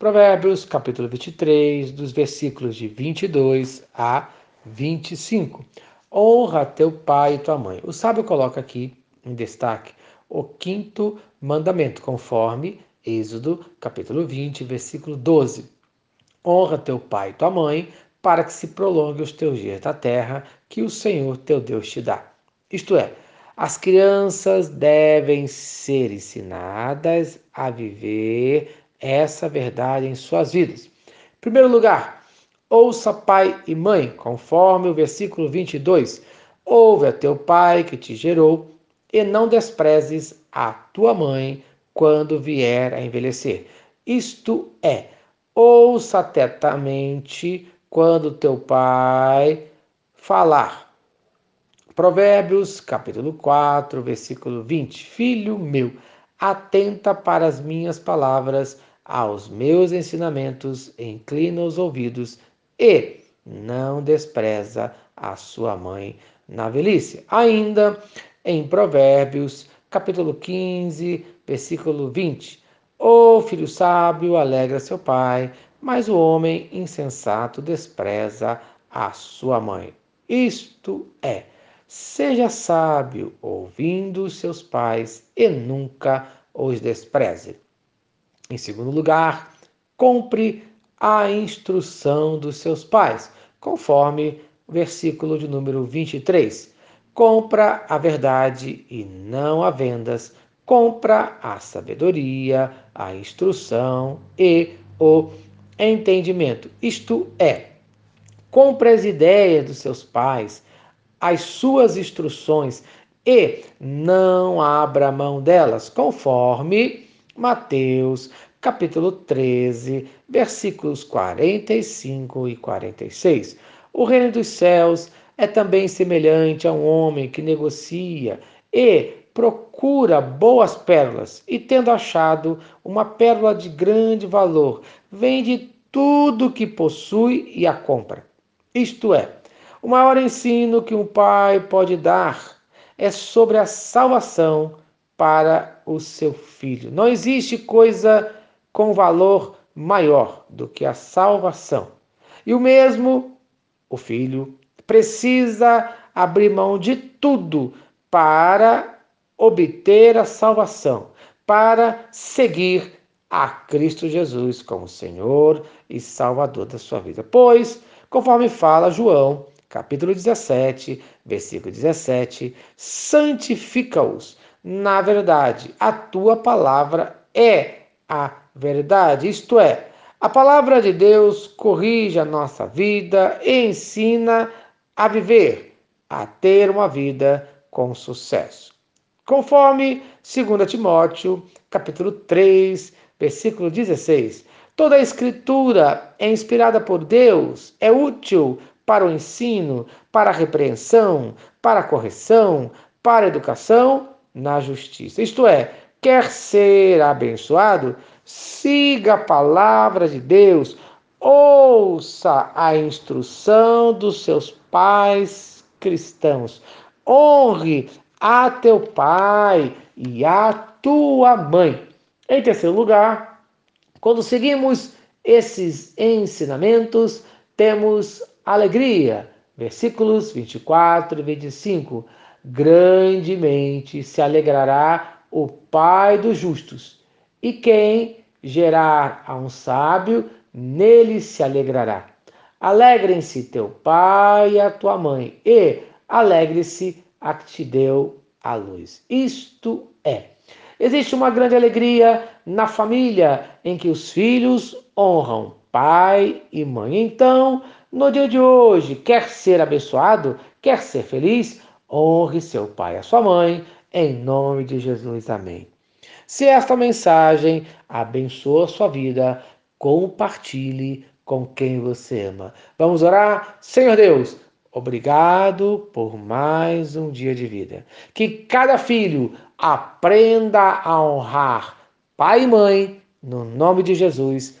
Provérbios, capítulo 23, dos versículos de 22 a 25. Honra teu pai e tua mãe. O sábio coloca aqui em destaque o quinto mandamento, conforme Êxodo, capítulo 20, versículo 12. Honra teu pai e tua mãe, para que se prolongue os teus dias da terra que o Senhor teu Deus te dá. Isto é, as crianças devem ser ensinadas a viver essa verdade em suas vidas. Em primeiro lugar, ouça pai e mãe, conforme o versículo 22. Ouve a teu pai que te gerou e não desprezes a tua mãe quando vier a envelhecer. Isto é, ouça atentamente quando teu pai falar. Provérbios, capítulo 4, versículo 20. Filho meu, atenta para as minhas palavras, aos meus ensinamentos, inclina os ouvidos e não despreza a sua mãe na velhice. Ainda em Provérbios, capítulo 15, versículo 20. O filho sábio alegra seu pai, mas o homem insensato despreza a sua mãe. Isto é, seja sábio ouvindo seus pais e nunca os despreze. Em segundo lugar, compre a instrução dos seus pais, conforme o versículo de número 23. Compra a verdade e não a vendas, compra a sabedoria, a instrução e o entendimento. Isto é, compre as ideias dos seus pais, as suas instruções e não abra mão delas, conforme Mateus, capítulo 13, versículos 45 e 46. O reino dos céus é também semelhante a um homem que negocia e procura boas pérolas e, tendo achado uma pérola de grande valor, vende tudo que possui e a compra. Isto é, o maior ensino que um pai pode dar é sobre a salvação para o seu filho. Não existe coisa com valor maior do que a salvação. E o mesmo, o filho, precisa abrir mão de tudo para obter a salvação, para seguir a Cristo Jesus como Senhor e Salvador da sua vida. Pois, conforme fala João, capítulo 17, versículo 17, santifica-os na verdade. A tua palavra é a verdade, isto é, a palavra de Deus corrige a nossa vida e ensina a viver, a ter uma vida com sucesso. Conforme 2 Timóteo, capítulo 3, versículo 16, toda a escritura é inspirada por Deus, é útil para o ensino, para a repreensão, para a correção, para a educação na justiça. Isto é, quer ser abençoado? Siga a palavra de Deus, ouça a instrução dos seus pais cristãos, honre a teu pai e a tua mãe. Em terceiro lugar, quando seguimos esses ensinamentos, temos alegria. Versículos 24 e 25. Grandemente se alegrará o Pai dos justos, e quem gerar a um sábio, nele se alegrará. Alegrem-se teu pai e a tua mãe, e alegre-se a que te deu a luz. Isto é. Existe uma grande alegria na família em que os filhos honram pai e mãe. Então, no dia de hoje, quer ser abençoado, quer ser feliz, honre seu pai e a sua mãe, em nome de Jesus. Amém. Se esta mensagem abençoa a sua vida, compartilhe com quem você ama. Vamos orar? Senhor Deus, Obrigado por mais um dia de vida. Que cada filho aprenda a honrar pai e mãe, no nome de Jesus.